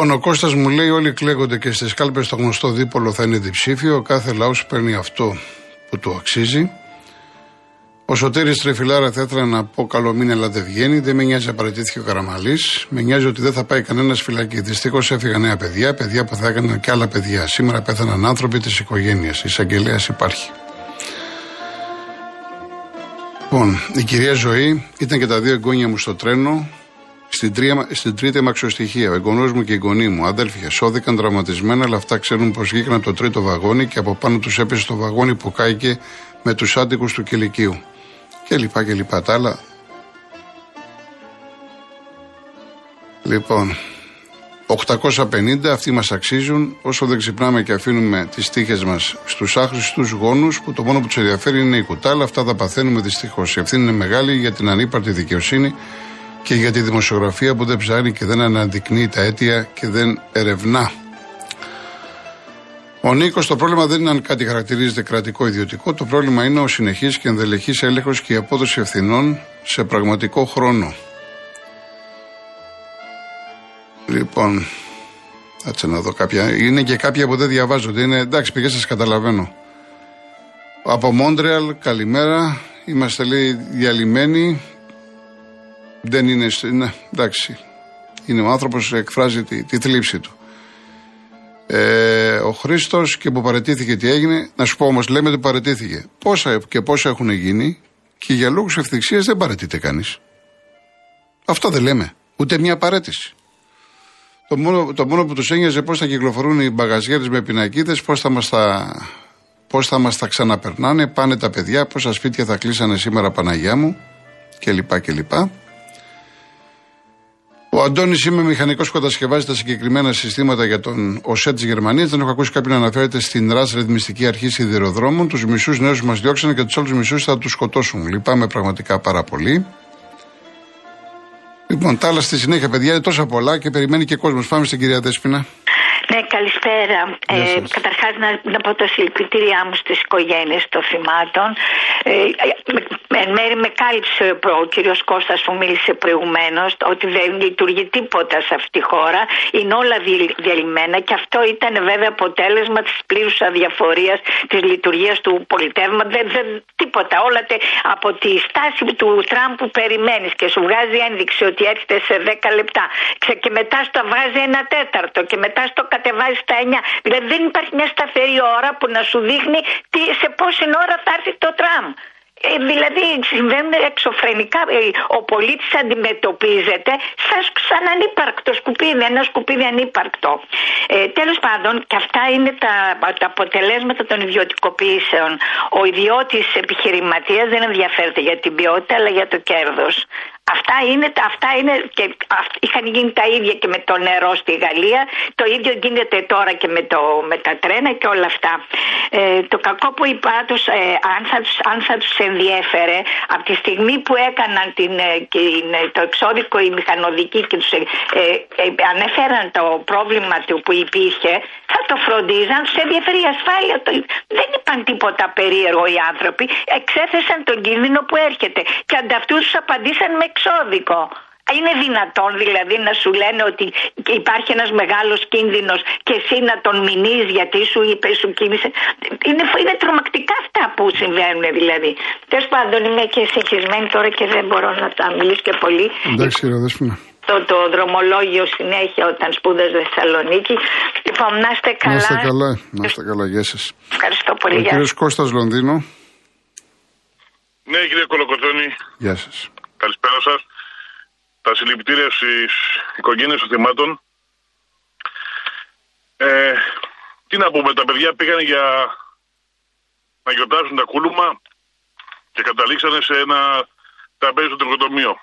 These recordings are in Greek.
Λοιπόν, ο Κώστας μου λέει: Όλοι κλαίγονται και στις κάλπες το γνωστό δίπολο θα είναι διψήφιο. Ο κάθε λαός παίρνει αυτό που του αξίζει. Ο Σωτήρης Τρεφιλάρα θα ήθελα να πω καλό μήνα, αλλά δεν βγαίνει. Δεν με νοιάζει, απαραίτηθηκε ο Καραμαλής. Με νοιάζει ότι δεν θα πάει κανένας φυλακή. Δυστυχώς έφυγαν νέα παιδιά, παιδιά που θα έκαναν και άλλα παιδιά. Σήμερα πέθαναν άνθρωποι της οικογένειας. Εισαγγελέας υπάρχει. Λοιπόν, η κυρία Ζωή ήταν και τα δύο εγγόνια μου στο τρένο. Στην, τρία, στην τρίτη αμαξοστοιχεία, ο εγγονό μου και η γονή μου, αδέλφια, σώθηκαν τραυματισμένα, αλλά αυτά ξέρουν πως βγήκαν από το τρίτο βαγόνι και από πάνω τους έπεσε το βαγόνι που κάηκε με τους άντικους του κηλικίου και λοιπά και λοιπά τα άλλα. Λοιπόν, 850 αυτοί μας αξίζουν όσο δεν ξυπνάμε και αφήνουμε τις τύχες μας στους άχρηστους γόνους που το μόνο που τους ενδιαφέρει είναι η κουτάλα, αυτά τα παθαίνουμε δυστυχώς. Η ευθύνη είναι μεγάλη για την ανύπαρτη δικαιοσύνη και για τη δημοσιογραφία που δεν ψάχνει και δεν αναδεικνύει τα αίτια και δεν ερευνά. Ο Νίκος, το πρόβλημα δεν είναι αν κάτι χαρακτηρίζεται κρατικό ιδιωτικό. Το πρόβλημα είναι ο συνεχής και ενδελεχής έλεγχος και η απόδοση ευθυνών σε πραγματικό χρόνο. Λοιπόν, κάτσε να δω κάποια. Είναι και κάποια που δεν διαβάζονται. Είναι εντάξει, πηγέ σας καταλαβαίνω. Από Μόντρεαλ, καλημέρα. Είμαστε λέει διαλυμένοι. Δεν είναι. Ναι, εντάξει. Είναι ο άνθρωπος εκφράζει τη, τη θλίψη του. Ε, ο Χρήστος και που παρετήθηκε τι έγινε. Να σου πω όμως, λέμε ότι παρετήθηκε. Πόσα και πόσα έχουν γίνει και για λόγους ευθυξίας δεν παρετείται κανείς. Αυτό δεν λέμε. Ούτε μια παρέτηση. Το μόνο, το μόνο που τους ένοιαζε πώς θα κυκλοφορούν οι μπαγαζιέρες με πινακίδες, πώς θα μας τα, πώς θα μας τα ξαναπερνάνε, πάνε τα παιδιά, πόσα σπίτια θα κλείσανε σήμερα Παναγιά μου κλπ. κλπ. Ο Αντώνης είμαι μηχανικός που κατασκευάζει τα συγκεκριμένα συστήματα για τον ΟΣΕ της Γερμανίας. Δεν έχω ακούσει κάποιον να αναφέρεται στην ΡΑΣ Ρυθμιστική Αρχή Σιδηροδρόμων. Τους μισούς νέους μας διώξανε και τους άλλους μισούς θα τους σκοτώσουν. Λυπάμαι πραγματικά πάρα πολύ. Λοιπόν, τα άλλα στη συνέχεια, παιδιά, είναι τόσα πολλά και περιμένει και κόσμος. Πάμε στην κυρία Δέσπινα. Ναι, καλησπέρα. Ε, Καταρχάς, να, να πω τα συλληπιτήριά μου στις οικογένειες των θυμάτων. Ε, εν μέρη με κάλυψε ο κύριος Κώστας που μίλησε προηγουμένως ότι δεν λειτουργεί τίποτα σε αυτή τη χώρα. Είναι όλα διαλυμένα και αυτό ήταν βέβαια αποτέλεσμα της πλήρους αδιαφορίας της λειτουργίας του πολιτεύματος. Δεν, δεν, τίποτα. Όλα τε, από τη στάση του Τραμπ που περιμένεις και σου βγάζει ένδειξη ότι έρχεται σε 10 λεπτά και μετά στο βγάζει ένα τέταρτο και μετά στο κατεβάζει στα 9. Δηλαδή δεν υπάρχει μια σταθερή ώρα που να σου δείχνει τι, σε πόση ώρα θα έρθει το τραμ. Ε, δηλαδή συμβαίνουν εξωφρενικά. Ε, ο πολίτης αντιμετωπίζεται σαν, σαν ανύπαρκτο σκουπίδι, ένα σκουπίδι ανύπαρκτο. Ε, Τέλος πάντων, και αυτά είναι τα, τα αποτελέσματα των ιδιωτικοποιήσεων. Ο ιδιώτης επιχειρηματίας δεν ενδιαφέρεται για την ποιότητα, αλλά για το κέρδος. Αυτά είναι, αυτά είναι και είχαν γίνει τα ίδια και με το νερό στη Γαλλία. Το ίδιο γίνεται τώρα και με, το, με τα τρένα και όλα αυτά. Ε, το κακό που είπα τους, ε, αν, θα τους, αν θα τους ενδιέφερε από τη στιγμή που έκαναν την, ε, την, ε, το εξώδικο η μηχανοδική και τους ανέφεραν το πρόβλημα του που υπήρχε θα το φροντίζαν σε ενδιαφέρει ασφάλεια. Δεν είπαν τίποτα περίεργο οι άνθρωποι. Εξέθεσαν τον κίνδυνο που έρχεται και ανταυτού τους απαντήσαν με εξώδικο. Είναι δυνατόν δηλαδή να σου λένε ότι υπάρχει ένας μεγάλος κίνδυνος και εσύ να τον μηνύεις γιατί σου είπε, σου κίνησε. Είναι, είναι τρομακτικά αυτά που συμβαίνουν δηλαδή. Τέλος πάντων είμαι και συγχυσμένη τώρα και δεν μπορώ να τα μιλήσω και πολύ. Εντάξει, το, το δρομολόγιο συνέχεια όταν σπούδαζε Θεσσαλονίκη. Λοιπόν, να είστε καλά. Να είστε καλά, να είστε καλά, γεια σας. Ευχαριστώ πολύ. Ο κύριος Κώστας Λονδίνο. Ναι, κύριε Κολοκοτώνη. Γεια σας. Καλησπέρα σας τα συλληπιτήρια στις οικογένειες των θυμάτων. Ε, τι να πούμε, τα παιδιά πήγαν για να γιορτάσουν τα κούλουμα και καταλήξανε σε ένα τραπέζι στο τρικοτομείο.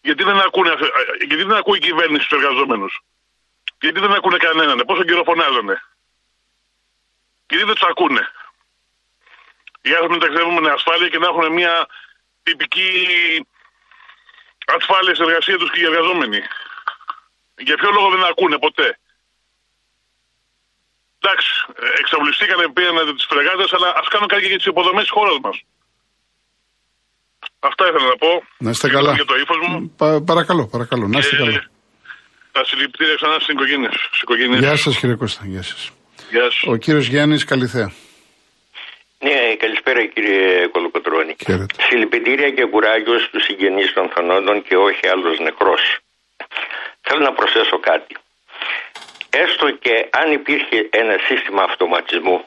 Γιατί δεν, ακούνε, γιατί δεν ακούει η κυβέρνηση τους εργαζόμενους; Γιατί δεν ακούνε κανέναν; Πόσο καιρό φωνάζανε; Γιατί δεν τους ακούνε; Οι άνθρωποι να ταξιδεύουν με ασφάλεια και να έχουν μια τυπική ασφάλεια στην εργασία τους και οι εργαζόμενοι. Για ποιο λόγο δεν ακούνε ποτέ; Εντάξει, εξαβληστήκανε πήραν τις φρεγάτες, αλλά ας κάνουν κάτι και τις υποδομές της χώρας μας. Αυτά ήθελα να πω. Να είστε καλά. Για το ύφος μου. Πα, παρακαλώ, παρακαλώ. Να είστε καλά. Τα συλληπιτήρια ξανά στις οικογένειες. Γεια σας, κύριε Κώστα. Γεια σας. Γεια σας. Ο κύριος Γιάννης Καλυθέα. Ναι, καλησπέρα κύριε Κολοκοτρώνη. Συλληπιτήρια και κουράγιος στους συγγενείς των θανόντων και όχι άλλος νεκρός. Θέλω να προσθέσω κάτι. Έστω και αν υπήρχε ένα σύστημα αυτοματισμού,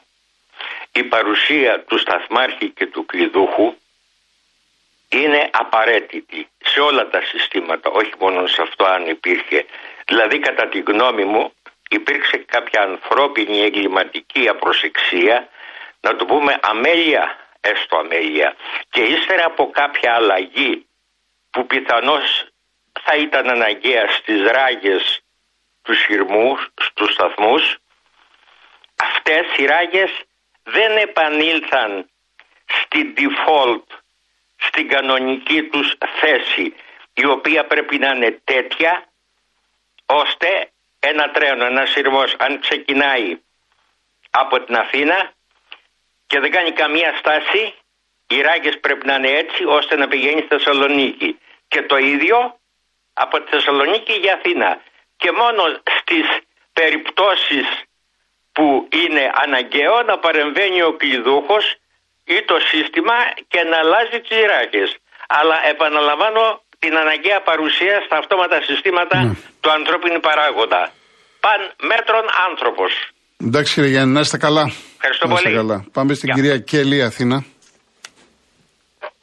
η παρουσία του σταθμάρχη και του κλειδούχου είναι απαραίτητη σε όλα τα συστήματα, όχι μόνο σε αυτό αν υπήρχε. Δηλαδή κατά τη γνώμη μου υπήρξε κάποια ανθρώπινη εγκληματική απροσεξία να το πούμε αμέλεια, έστω αμέλεια, και ύστερα από κάποια αλλαγή που πιθανώς θα ήταν αναγκαία στις ράγες τους χειρμούς, στους σταθμούς, αυτές οι ράγες δεν επανήλθαν στην default, στην κανονική τους θέση, η οποία πρέπει να είναι τέτοια, ώστε ένα τρένο, ένας σειρμός, αν ξεκινάει από την Αθήνα, και δεν κάνει καμία στάση, οι ράγες πρέπει να είναι έτσι ώστε να πηγαίνει στη Θεσσαλονίκη. Και το ίδιο από τη Θεσσαλονίκη για Αθήνα. Και μόνο στις περιπτώσεις που είναι αναγκαίο να παρεμβαίνει ο κλειδούχος ή το σύστημα και να αλλάζει τις ράγες. Αλλά επαναλαμβάνω την αναγκαία παρουσία στα αυτόματα συστήματα ναι. του ανθρώπινου παράγοντα. Παν μέτρων άνθρωπος. Εντάξει κύριε Γιάννη, να είστε καλά. Ευχαριστώ να είστε πολύ. Καλά. Πάμε στην κυρία Κέλλη Αθήνα.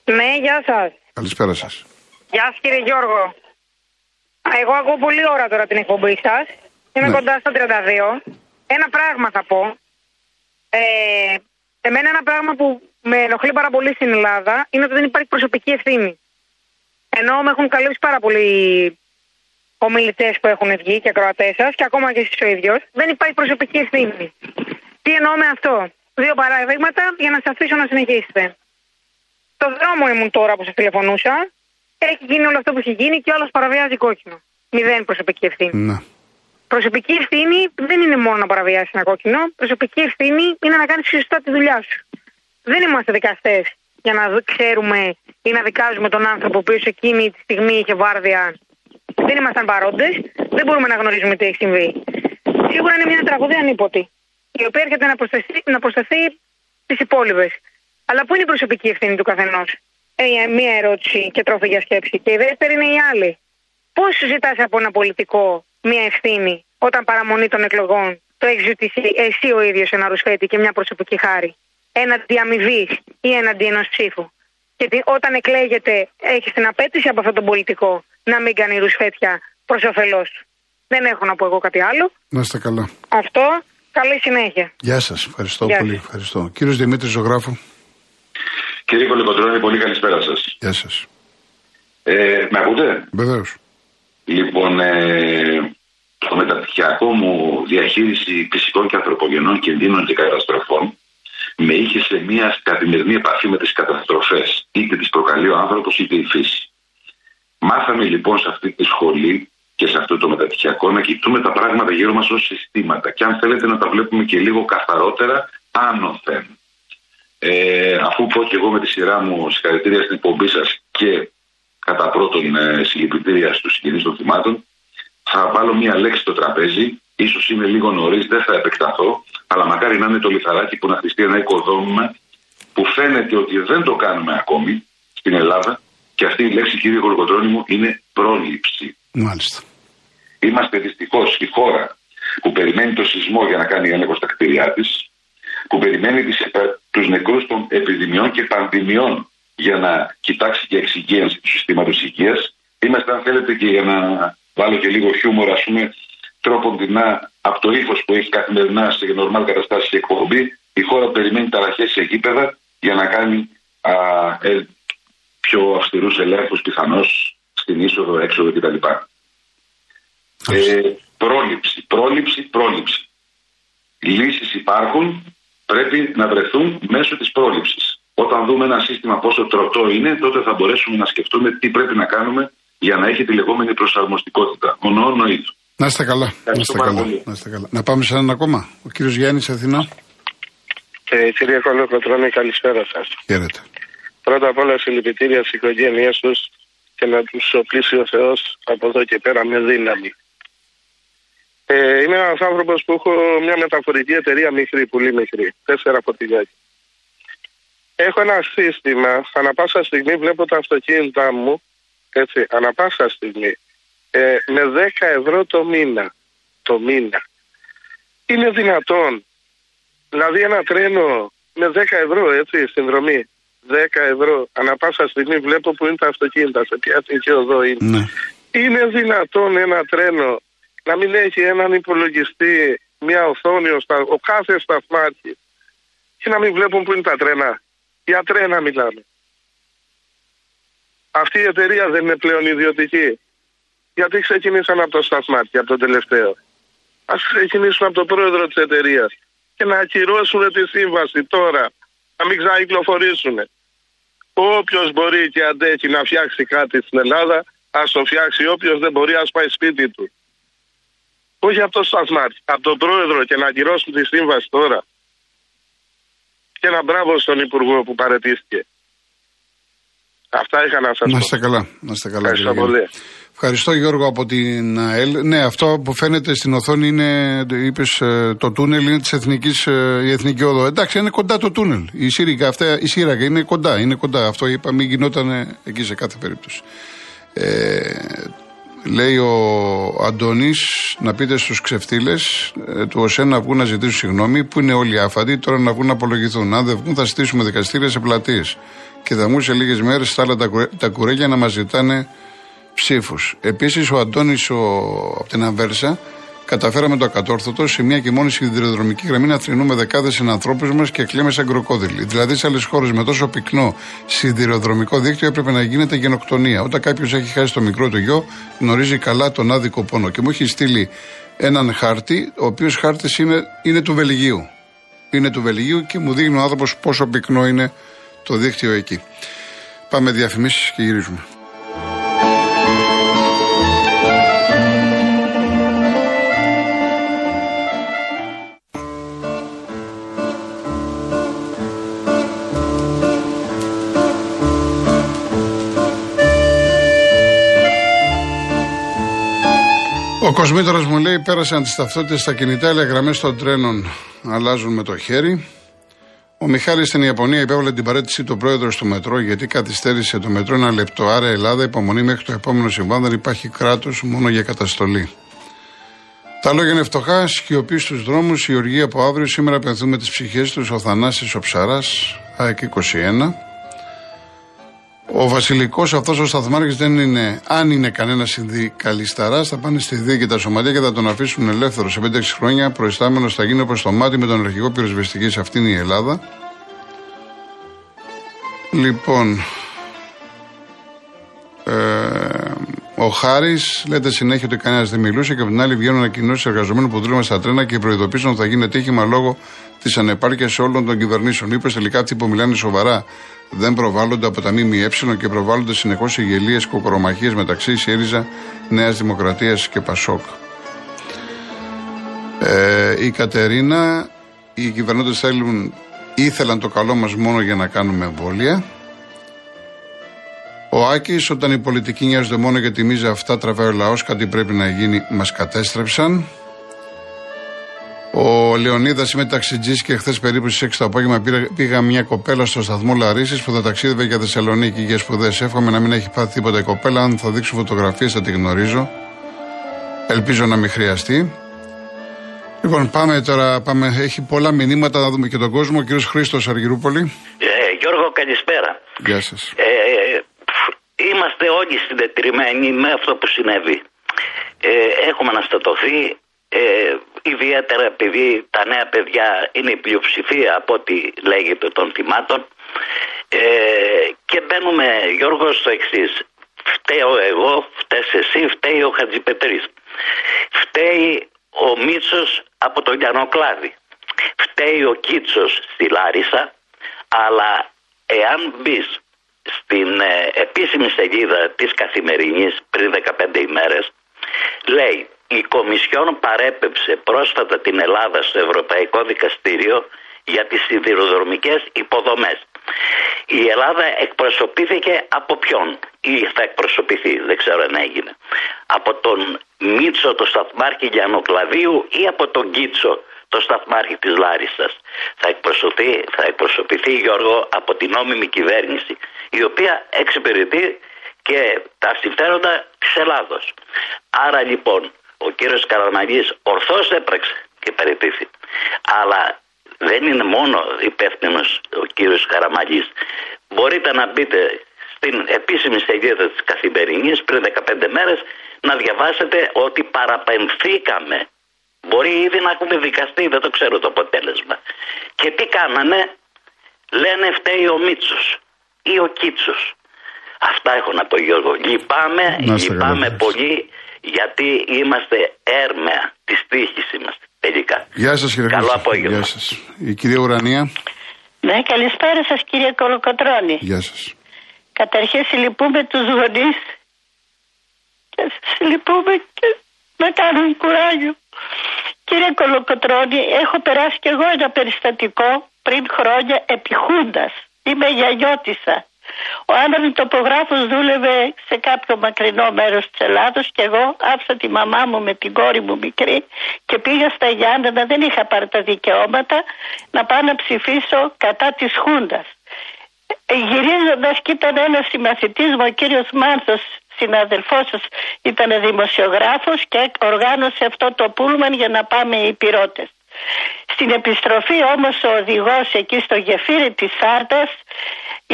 Ναι, γεια σας. Καλησπέρα σας. Γεια σας κύριε Γιώργο. Εγώ ακούω πολύ ώρα τώρα την εκπομπή σας. Είμαι ναι. κοντά στα 32. Ένα πράγμα θα πω. Ε, εμένα ένα πράγμα που με ενοχλεί πάρα πολύ στην Ελλάδα είναι ότι δεν υπάρχει προσωπική ευθύνη. Ενώ με έχουν καλύψει πάρα πολύ ομιλητές που έχουν βγει και ακροατές σας και ακόμα και εσείς ο ίδιος, δεν υπάρχει προσωπική ευθύνη. Τι εννοώ με αυτό; Δύο παραδείγματα για να σα αφήσω να συνεχίσετε. Το δρόμο ήμουν τώρα που σα τηλεφωνούσα. Έχει γίνει όλο αυτό που έχει γίνει και όλος παραβιάζει κόκκινο. Μηδέν προσωπική ευθύνη. Να. Προσωπική ευθύνη δεν είναι μόνο να παραβιάσεις ένα κόκκινο. Προσωπική ευθύνη είναι να κάνεις σωστά τη δουλειά σου. Δεν είμαστε δικαστές για να ξέρουμε ή να δικάζουμε τον άνθρωπο που εκείνη τη στιγμή είχε βάρδια δεν ήμασταν παρόντες, δεν μπορούμε να γνωρίζουμε τι έχει συμβεί. Σίγουρα είναι μια τραγωδία ανίποτη, η οποία έρχεται να προσταθεί, να προσταθεί τις υπόλοιπες. Αλλά πού είναι η προσωπική ευθύνη του καθενός; Ε, μία ερώτηση και τρόφι για σκέψη. Και η δεύτερη είναι η άλλη. Πώς ζητάς από ένα πολιτικό μία ευθύνη όταν παραμονή των εκλογών το έχεις ζητήσει εσύ ο ίδιος ένα ρουσφέτη και μια προσωπική χάρη; Έναντι αμοιβής ή έναντι ενός ψήφου; Και όταν εκλέγεται, έχεις την απέτηση από αυτόν τον πολιτικό να μην κάνει ρουσφέτια προς όφελός του; Δεν έχω να πω εγώ κάτι άλλο. Να είστε καλά. Αυτό. Καλή συνέχεια. Γεια σας. Ευχαριστώ πολύ. Ευχαριστώ. Κύριος Δημήτρης Ζωγράφου. Κύριε Κολυκοτρώνη, πολύ καλησπέρα σας. Γεια σας. Ε, με ακούτε; Βεβαίως. Λοιπόν, ε, το μεταπτυχιακό μου διαχείριση φυσικών και ανθρωπογενών κινδύνων και καταστροφών με είχε σε μια καθημερινή επαφή με τις καταστροφές. Είτε τις προκαλεί ο άνθρωπος είτε η φύση. Μάθαμε λοιπόν σε αυτή τη σχολή και σε αυτό το μεταπτυχιακό να κοιτούμε τα πράγματα γύρω μας ως συστήματα και αν θέλετε να τα βλέπουμε και λίγο καθαρότερα άνωθεν. Ε, αφού πω και εγώ με τη σειρά μου συγχαρητήρια στην εκπομπή σας και κατά πρώτον ε, συλληπιτήρια στους συγγενείς των θυμάτων, θα βάλω μία λέξη στο τραπέζι. Ίσως είναι λίγο νωρίς, δεν θα επεκταθώ, αλλά μακάρι να είναι το λιθαράκι που να χτιστεί ένα οικοδόμημα που φαίνεται ότι δεν το κάνουμε ακόμη στην Ελλάδα και αυτή η λέξη, κύριε Γολοκοτρόνη μου, είναι πρόληψη. Μάλιστα. Είμαστε δυστυχώς η χώρα που περιμένει το σεισμό για να κάνει έλεγχο στα κτίρια της, που περιμένει τους νεκρούς των επιδημιών και πανδημιών για να κοιτάξει και εξυγίανση του συστήματος υγείας. Είμαστε, αν θέλετε, και για να βάλω και λίγο χιούμορ, ας πούμε, δεινά από το ύφος που έχει καθημερινά σε νορμάλ καταστάσεις και εκπομπή, η χώρα περιμένει ταραχέ σε γήπεδα για να κάνει α, ε, πιο αυστηρούς ελέγχους πιθανώς στην είσοδο, έξοδο κτλ. Ε, πρόληψη, πρόληψη, πρόληψη. Λύσεις υπάρχουν, πρέπει να βρεθούν μέσω της πρόληψης. Όταν δούμε ένα σύστημα πόσο τροτό είναι, τότε θα μπορέσουμε να σκεφτούμε τι πρέπει να κάνουμε για να έχει τη λεγόμενη προσαρμοστικότητα. Ο του. Να είστε καλά. Να είστε καλά. να είστε καλά. Να πάμε σε έναν ακόμα. Ο κύριος Γιάννης Αθηνά. Ε, κύριε Κολοκοτρώνη, καλησπέρα σας. Χαίρετε. Πρώτα απ' όλα συλληπιτήρια στι οικογένειέ τους και να τους οπλίσει ο Θεός από εδώ και πέρα με δύναμη. Ε, είμαι ένας άνθρωπος που έχω μια μεταφορική εταιρεία μικρή, πολύ μικρή. Τέσσερα φορτηγάκια. Έχω ένα σύστημα, ανά πάσα στιγμή βλέπω τα αυτοκίνητά μου, έτσι, ανά πάσα στιγμή, ε, με 10 ευρώ το μήνα. Το μήνα. Είναι δυνατόν, δηλαδή ένα τρένο με 10 ευρώ, έτσι, συνδρομή, 10 ευρώ, ανά πάσα στιγμή βλέπω που είναι τα αυτοκίνητα, σε ποια εθνική οδό είναι. Ναι. Είναι δυνατόν ένα τρένο να μην έχει έναν υπολογιστή, μια οθόνη, ο κάθε σταθμάρχης και να μην βλέπουν που είναι τα τρένα. Για τρένα μιλάμε. Αυτή η εταιρεία δεν είναι πλέον ιδιωτική. Γιατί ξεκινήσαν από το σταθμάρχη, από τον τελευταίο. Α ξεκινήσουν από τον πρόεδρο της εταιρείας και να ακυρώσουν τη σύμβαση τώρα. Να μην ξανακυκλοφορήσουν. Όποιος μπορεί και αντέχει να φτιάξει κάτι στην Ελλάδα, ας το φτιάξει. Όποιος δεν μπορεί, ας πάει σπίτι του. Όχι από το σταθμάρχη, από τον πρόεδρο και να ακυρώσουν τη σύμβαση τώρα. Και ένα μπράβο στον Υπουργό που παρετήθηκε. Αυτά είχα να σας πω. Να είστε καλά. Να είστε καλά Ευχαριστώ πολύ. Ευχαριστώ Γιώργο από την ΑΕΛ. Ναι, αυτό που φαίνεται στην οθόνη είναι, είπες, ε, το τούνελ είναι της εθνικής, ε, η εθνική οδό. Εντάξει, είναι κοντά το τούνελ. Η Σύρικα, αυτά, η Σύρακα είναι κοντά, είναι κοντά. Αυτό είπα, μην γινόταν εκεί σε κάθε περίπτωση. Ε, λέει ο Αντώνης να πείτε στους ξεφτύλες ε, του ΟΣΕ να βγουν να ζητήσουν συγγνώμη, που είναι όλοι άφαντοι, τώρα να βγουν να απολογηθούν. Αν δεν βγουν, θα στήσουμε δικαστήρια σε πλατείες. Και θα μου σε λίγες μέρες στα άλλα τα κουρέγια να μας ζητάνε ψήφους. Επίσης, ο Αντώνης από την Αβέρσα καταφέραμε το ακατόρθωτο σε μια και μόνη σιδηροδρομική γραμμή να θρυνούμε δεκάδες συνανθρώπους μας και κλαίμε σαν κροκόδιλοι. Δηλαδή, σε άλλες χώρες με τόσο πυκνό σιδηροδρομικό δίκτυο έπρεπε να γίνεται γενοκτονία. Όταν κάποιος έχει χάσει το μικρό του γιο, γνωρίζει καλά τον άδικο πόνο. Και μου έχει στείλει έναν χάρτη, ο οποίος χάρτης είναι, είναι του Βελγίου. Είναι του Βελγίου και μου δείχνει ο άνθρωπος πόσο πυκνό είναι το δίκτυο εκεί. Πάμε διαφημίσεις και γυρίζουμε. Ο Κοσμήτωρας μου λέει: Πέρασαν τι ταυτότητε στα κινητά, αλλά γραμμές των τρένων αλλάζουν με το χέρι. Ο Μιχάλης στην Ιαπωνία υπέβαλε την παρέτηση του πρόεδρου του μετρό γιατί καθυστέρησε το μετρό ένα λεπτό. Άρα Ελλάδα υπομονή μέχρι το επόμενο συμβάν δεν υπάρχει κράτος μόνο για καταστολή. Τα λόγια είναι φτωχά, σκιωπή στους δρόμους, η οργή από αύριο. Σήμερα πενθούμε τις ψυχές τους ο Θανάσης ο Ψαράς, ΑΕΚ 21. Ο βασιλικός αυτός ο σταθμάρχης δεν είναι, αν είναι κανένας συνδικαλισταρά, θα πάνε στη δίκη τα σωματεία και θα τον αφήσουν ελεύθερος. Σε 5-6 χρόνια προϊστάμενος θα γίνει όπω το μάτι με τον αρχηγό πυροσβεστικής. Αυτή είναι η Ελλάδα. Λοιπόν. Ε, ο Χάρης λέτε συνέχεια ότι κανένας δεν μιλούσε και από την άλλη βγαίνουν ανακοινώσεις εργαζομένων που δούλευαν στα τρένα και προειδοποίησαν ότι θα γίνει τύχημα λόγω της ανεπάρκειας όλων των κυβερνήσεων. Είπες τελικά αυτοί που μιλάνε σοβαρά δεν προβάλλονται από τα ΜΜΕ και προβάλλονται συνεχώς οι γελίες κοκορομαχίες μεταξύ ΣΥΡΙΖΑ, Νέας Δημοκρατίας και Πασόκ. Ε, η Κατερίνα, οι κυβερνώντε θέλουν, ήθελαν το καλό μας μόνο για να κάνουμε εμβόλια. Ο Άκης, όταν οι πολιτικοί νοιάζονται μόνο για τη μίζα αυτά, τραβάει ο λαός, κάτι πρέπει να γίνει, μας κατέστρεψαν. Ο Λεωνίδας είμαι ταξιτζής και χθες περίπου στις 6 το απόγευμα πήγα, μια κοπέλα στο σταθμό Λαρίση που θα ταξίδευε για Θεσσαλονίκη για σπουδές. Εύχομαι να μην έχει πάθει τίποτα η κοπέλα. Αν θα δείξω φωτογραφίες θα τη γνωρίζω. Ελπίζω να μην χρειαστεί. Λοιπόν, πάμε τώρα. Πάμε. Έχει πολλά μηνύματα να δούμε και τον κόσμο. Ο κύριος Χρήστος Αργυρούπολη. Ε, Γιώργο, καλησπέρα. Γεια σας. Ε, είμαστε όλοι συντετριμένοι με αυτό που συνέβη. Ε, έχουμε αναστατωθεί ε, ιδιαίτερα επειδή τα νέα παιδιά είναι η πλειοψηφία από ό,τι λέγεται των θυμάτων ε, και μπαίνουμε Γιώργος στο εξής. Φταίω εγώ, φταίει εσύ, φταίει ο Χατζηπετρής. Φταίει ο Μίτσος από το Λιανοκλάδι. Φταίει ο Κίτσος στη Λάρισα, αλλά εάν μπεις στην ε, επίσημη σελίδα της Καθημερινής πριν 15 ημέρες, λέει η Κομισιόν παρέπεψε πρόσφατα την Ελλάδα στο Ευρωπαϊκό Δικαστήριο για τις σιδηροδρομικές υποδομές. Η Ελλάδα εκπροσωπήθηκε από ποιον; Ή θα εκπροσωπηθεί, δεν ξέρω αν έγινε. Από τον Μίτσο το σταθμάρχη Γιαννοκλαδίου ή από τον Κίτσο το σταθμάρχη της Λάρισας. Θα εκπροσωπηθεί, θα εκπροσωπηθεί Γιώργο από την νόμιμη κυβέρνηση η οποία εξυπηρετεί και τα συμφέροντα της Ελλάδος. Άρα λοιπόν ο κύριος Καραμαγής ορθώς έπραξε και παραιτήθη. Αλλά δεν είναι μόνο υπεύθυνος ο κύριος Καραμαγής. Μπορείτε να μπείτε στην επίσημη σελίδα της Καθημερινής πριν 15 μέρες να διαβάσετε ότι παραπενθήκαμε. Μπορεί ήδη να έχουμε δικαστεί, δεν το ξέρω το αποτέλεσμα. Και τι κάνανε, λένε φταίει ο Μίτσος ή ο Κίτσος. Αυτά έχω να πω Γιώργο. Λυπάμαι, λυπάμαι πολύ γιατί είμαστε έρμεα της τύχης είμαστε τελικά. Γεια σας κύριε Καλό απόγευμα. Γεια σας. Η κυρία Ουρανία. Ναι, καλησπέρα σας κύριε Κολοκοτρώνη. Γεια σας. Καταρχήν συλληπούμε τους γονείς και συλληπούμε και με κάνουν κουράγιο. Κύριε Κολοκοτρώνη, έχω περάσει κι εγώ ένα περιστατικό πριν χρόνια επιχούντας. Είμαι γιαγιώτησα. Ο άνδρας τοπογράφος δούλευε σε κάποιο μακρινό μέρος της Ελλάδος και εγώ άφησα τη μαμά μου με την κόρη μου μικρή και πήγα στα Γιάννενα, δεν είχα πάρει τα δικαιώματα, να πάω να ψηφίσω κατά της Χούντας. Ε, γυρίζοντας και ήταν ένας συμμαθητής μου, ο κύριος Μάνθος, συναδελφός σας, ήταν δημοσιογράφος και οργάνωσε αυτό το πούλμαν για να πάμε οι πυρώτες. Στην επιστροφή όμως ο οδηγός εκεί στο γεφύρι της Σάρτας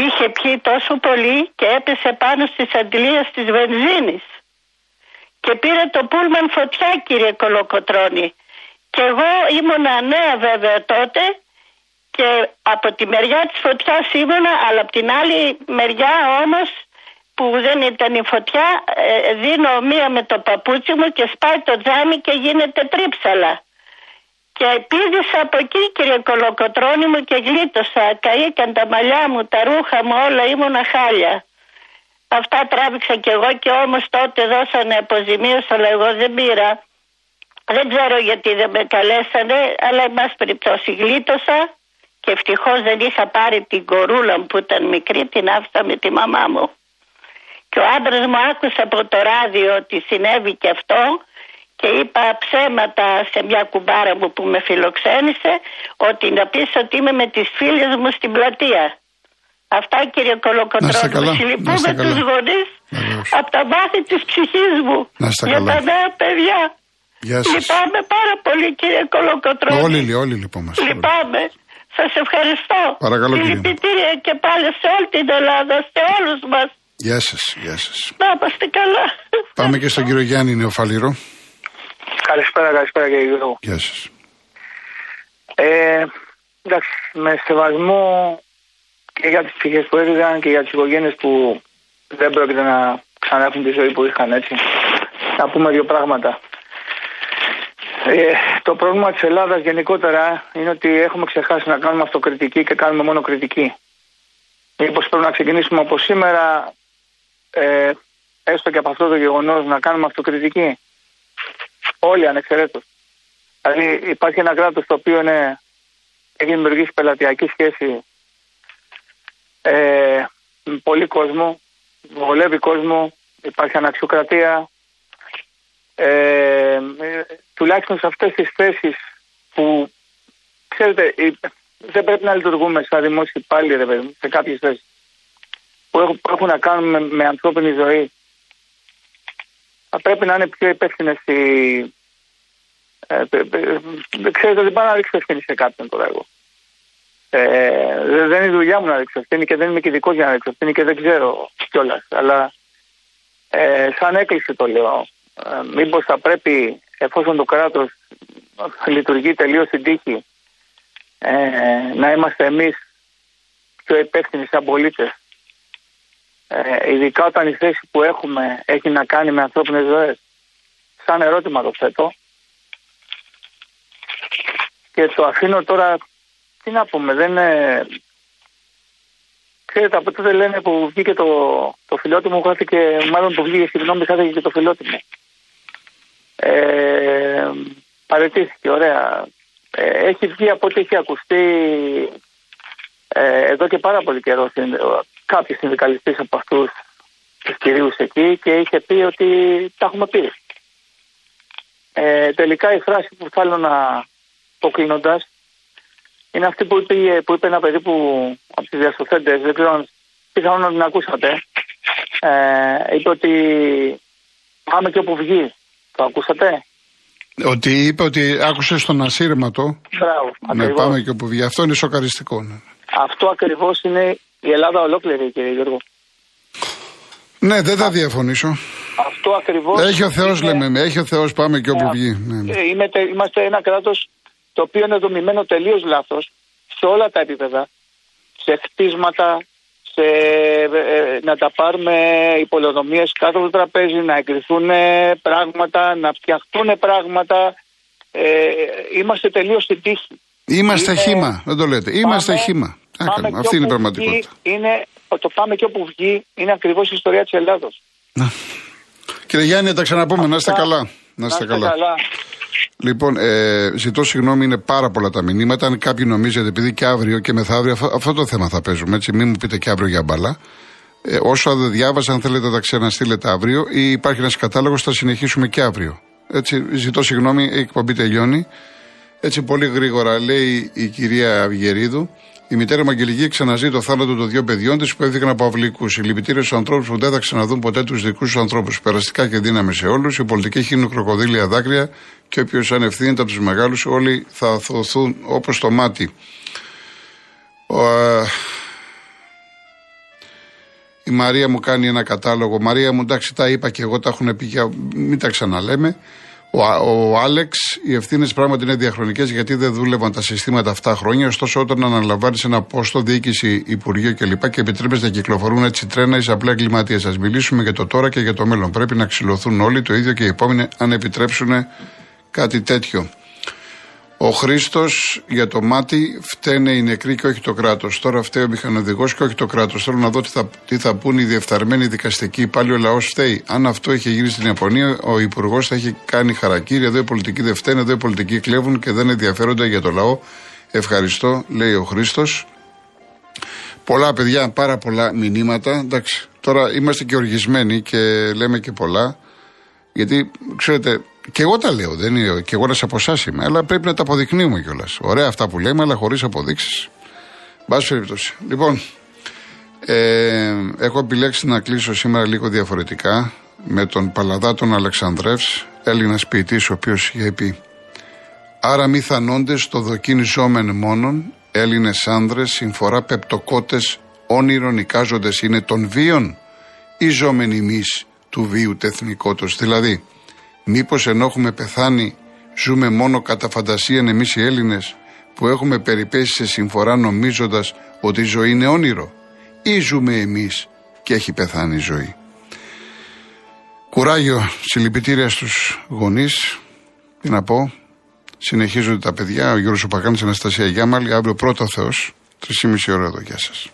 είχε πιει τόσο πολύ και έπεσε πάνω στις αντιλίες της βενζίνης. Και πήρε το πούλμαν φωτιά κύριε Κολοκοτρώνη. Και εγώ ήμουνα νέα βέβαια τότε και από τη μεριά της φωτιάς ήμουνα αλλά από την άλλη μεριά όμως που δεν ήταν η φωτιά ε, δίνω μία με το παπούτσι μου και σπάει το τζάμι και γίνεται τρίψαλα. Και πήδησα από εκεί κύριε Κολοκοτρώνη μου και γλίτωσα. Καήκαν τα μαλλιά μου, τα ρούχα μου, όλα ήμουνα χάλια. Αυτά τράβηξα κι εγώ και όμως τότε δώσανε αποζημίωση αλλά εγώ δεν πήρα. Δεν ξέρω γιατί δεν με καλέσανε αλλά εν πάση περιπτώσει γλίτωσα και ευτυχώς δεν είχα πάρει την κορούλα μου που ήταν μικρή την άφησα με τη μαμά μου. Και ο άντρας μου άκουσε από το ράδιο ότι συνέβη και αυτό και είπα ψέματα σε μια κουμπάρα μου που με φιλοξένησε ότι να πεις ότι είμαι με τις φίλες μου στην πλατεία. Αυτά κύριε Κολοκοτρώνη, συλληπούμε τους γονείς από τα βάθη της ψυχής μου για τα νέα παιδιά. Γεια σας. Λυπάμαι πάρα πολύ κύριε Κολοκοτρώνη. Όλοι, όλοι λυπόμαστε. Λυπάμαι. Σας ευχαριστώ. Παρακαλώ Συλληπιτήρια και πάλι σε όλη την Ελλάδα, σε όλους μας. Γεια σας, γεια σας. Να είμαστε καλά. Πάμε και στον κύριο Γιάννη Νεοφαλήρο. Καλησπέρα, καλησπέρα κύριε Γιώργο. Γεια σας. Ε, εντάξει, με σεβασμό και για τις ψυχές που έδιδαν και για τις οικογένειες που δεν πρόκειται να ξανά τη ζωή που είχαν έτσι. Να πούμε δύο πράγματα. Ε, το πρόβλημα της Ελλάδας γενικότερα είναι ότι έχουμε ξεχάσει να κάνουμε αυτοκριτική και κάνουμε μόνο κριτική. Μήπως πρέπει να ξεκινήσουμε από σήμερα, ε, έστω και από αυτό το γεγονός, να κάνουμε αυτοκριτική; Όλοι ανεξαιρέτως. Δηλαδή υπάρχει ένα κράτος το οποίο είναι, έχει δημιουργήσει πελατειακή σχέση ε, με πολύ κόσμο, βολεύει κόσμο, υπάρχει αναξιοκρατία. Ε, τουλάχιστον σε αυτές τις θέσεις που ξέρετε δεν πρέπει να λειτουργούμε σαν δημόσιοι πάλι σε κάποιες θέσεις που έχουν, που έχουν να κάνουν με, με ανθρώπινη ζωή θα πρέπει να είναι πιο υπεύθυνες οι. Ε, ξέρετε, δεν πάω να ρίξω ευθύνη σε κάποιον τώρα εγώ. Ε, δεν είναι η δουλειά μου να ρίξω ευθύνη και δεν είμαι και ειδικός για να ρίξω ευθύνη και δεν ξέρω κιόλας. Αλλά ε, σαν έκκληση το λέω. Ε, Μήπως θα πρέπει, εφόσον το κράτος λειτουργεί τελείως στην τύχη, ε, να είμαστε εμείς πιο υπεύθυνοι σαν πολίτες ε, ειδικά όταν η θέση που έχουμε έχει να κάνει με ανθρώπινες ζωές. Σαν ερώτημα το θέτω. Και το αφήνω τώρα, τι να πούμε, δεν είναι... Ξέρετε, από τότε λένε που βγήκε το, το φιλότιμο, χάθηκε, μάλλον που βγήκε, συγγνώμη, χάθηκε και το φιλότιμο. Ε, παρετήθηκε, ωραία. Ε, έχει βγει από ό,τι έχει ακουστεί Ε, εδώ και πάρα πολύ καιρό κάποιο συνδικαλιστή από αυτούς τους κυρίους εκεί και είχε πει ότι τα έχουμε πει. Ε, τελικά η φράση που θέλω να πω κλείνοντα είναι αυτή που είπε, που είπε ένα παιδί που από τις διασωθέντε, δεν ξέρω αν πιθανόν να την ακούσατε. Ε, είπε ότι πάμε και όπου βγει. Το ακούσατε; Ότι είπε ότι άκουσε στον ασύρματο. Μπράβο. Ναι, πάμε και όπου βγει. Αυτό είναι σοκαριστικό. Ναι. Αυτό ακριβώς είναι η Ελλάδα ολόκληρη, κύριε Γιώργο. Ναι, δεν θα διαφωνήσω. Αυτό ακριβώς. Έχει ο Θεός, λέμε. Έχει ο Θεός, πάμε και όπου ναι, βγει. Ναι, ναι. Ε, είμαστε ένα κράτος το οποίο είναι δομημένο τελείως λάθος σε όλα τα επίπεδα. Σε χτίσματα, σε, ε, να τα πάρουμε υπολοδομίε κάτω από το τραπέζι, να εγκριθούν πράγματα, να φτιαχτούν πράγματα. Ε, είμαστε τελείως στην τύχη. Είμαστε είναι... χήμα, δεν το λέτε. Είμαστε πάμε, χήμα. Πάμε Αυτή είναι η πραγματικότητα. Είναι, το πάμε και όπου βγει είναι ακριβώς η ιστορία της Ελλάδος. Κύριε Γιάννη, τα ξαναπούμε. Να είστε καλά. Να είστε καλά. καλά. Λοιπόν, ε, ζητώ συγγνώμη, είναι πάρα πολλά τα μηνύματα. Αν κάποιοι νομίζετε, επειδή και αύριο και μεθαύριο αυτό, αυτό το θέμα θα παίζουμε, έτσι, μην μου πείτε και αύριο για μπαλά. Ε, όσο δεν διάβασα, αν θέλετε, τα ξαναστείλετε αύριο ή υπάρχει ένας κατάλογος, θα συνεχίσουμε και αύριο. Έτσι, ζητώ συγγνώμη, η εκπομπή τελειώνει. Έτσι, πολύ γρήγορα λέει η κυρία Αυγερίδου. Η μητέρα Μαγγελική ξαναζεί το θάνατο των δύο παιδιών της που έφυγαν από αυλικού. Συλληπιτήρια στους ανθρώπους που δεν θα ξαναδούν ποτέ τους δικούς τους ανθρώπους. Περαστικά και δύναμη σε όλους. Οι πολιτικοί χύνουν κροκοδίλια δάκρυα και όποιος ανευθύνεται από τους μεγάλους, όλοι θα θωθούν όπως το μάτι. Ο, η Μαρία μου κάνει ένα κατάλογο. Μαρία μου, εντάξει, τα είπα και εγώ, τα έχουν πει, μην τα ξαναλέμε. Ο, ο Άλεξ, οι ευθύνες πράγματι είναι διαχρονικές γιατί δεν δούλευαν τα συστήματα αυτά χρόνια. Ωστόσο, όταν αναλαμβάνεις ένα πόστο, διοίκηση, υπουργείο κλπ. και επιτρέπεται να κυκλοφορούν έτσι τρένα, είσαι απλά εγκληματίας. Α μιλήσουμε για το τώρα και για το μέλλον. Πρέπει να ξυλωθούν όλοι το ίδιο και οι επόμενοι, αν επιτρέψουν κάτι τέτοιο. Ο Χρήστος για το μάτι φταίνε οι νεκροί και όχι το κράτος. Τώρα φταίει ο μηχανοδηγός και όχι το κράτος. Θέλω να δω τι θα, τι θα πούν οι διεφθαρμένοι δικαστικοί. Πάλι ο λαός φταίει. Αν αυτό είχε γίνει στην Ιαπωνία, ο Υπουργός θα έχει κάνει χαρακτήρι. Εδώ οι πολιτικοί δεν φταίνε, εδώ οι πολιτικοί κλέβουν και δεν ενδιαφέρονται για το λαό. Ευχαριστώ, λέει ο Χρήστος. Πολλά παιδιά, πάρα πολλά μηνύματα. Εντάξει, τώρα είμαστε και οργισμένοι και λέμε και πολλά. Γιατί, ξέρετε, και εγώ τα λέω, δεν είναι, και εγώ ένα από εσάς είμαι, αλλά πρέπει να τα αποδεικνύουμε κιόλας. Ωραία αυτά που λέμε, αλλά χωρίς αποδείξεις. Μπάση περιπτώσει. Λοιπόν, ε, έχω επιλέξει να κλείσω σήμερα λίγο διαφορετικά με τον Παλαδά τον Αλεξανδρεύς, Έλληνας ποιητής, ο οποίος είχε πει Άρα μη θανόντες στο δοκίνη ζώμεν μόνον, Έλληνες άνδρες, συμφορά πεπτοκότες, όνειρον νικάζοντε είναι των βίων, ή ζώμεν ημί του βίου τεθνικότος. Δηλαδή, Μήπως ενώ έχουμε πεθάνει ζούμε μόνο κατά φαντασία εμείς οι Έλληνες που έχουμε περιπέσει σε συμφορά νομίζοντας ότι η ζωή είναι όνειρο; Ή ζούμε εμείς και έχει πεθάνει η ζωή; Κουράγιο, συλληπιτήρια στους γονείς, τι να πω, συνεχίζονται τα παιδιά, ο Γιώργος Οπακάνης, Αναστασία Γιάμαλη, αύριο πρώτο Θεός, 3,5 ώρα εδώ, γεια σας.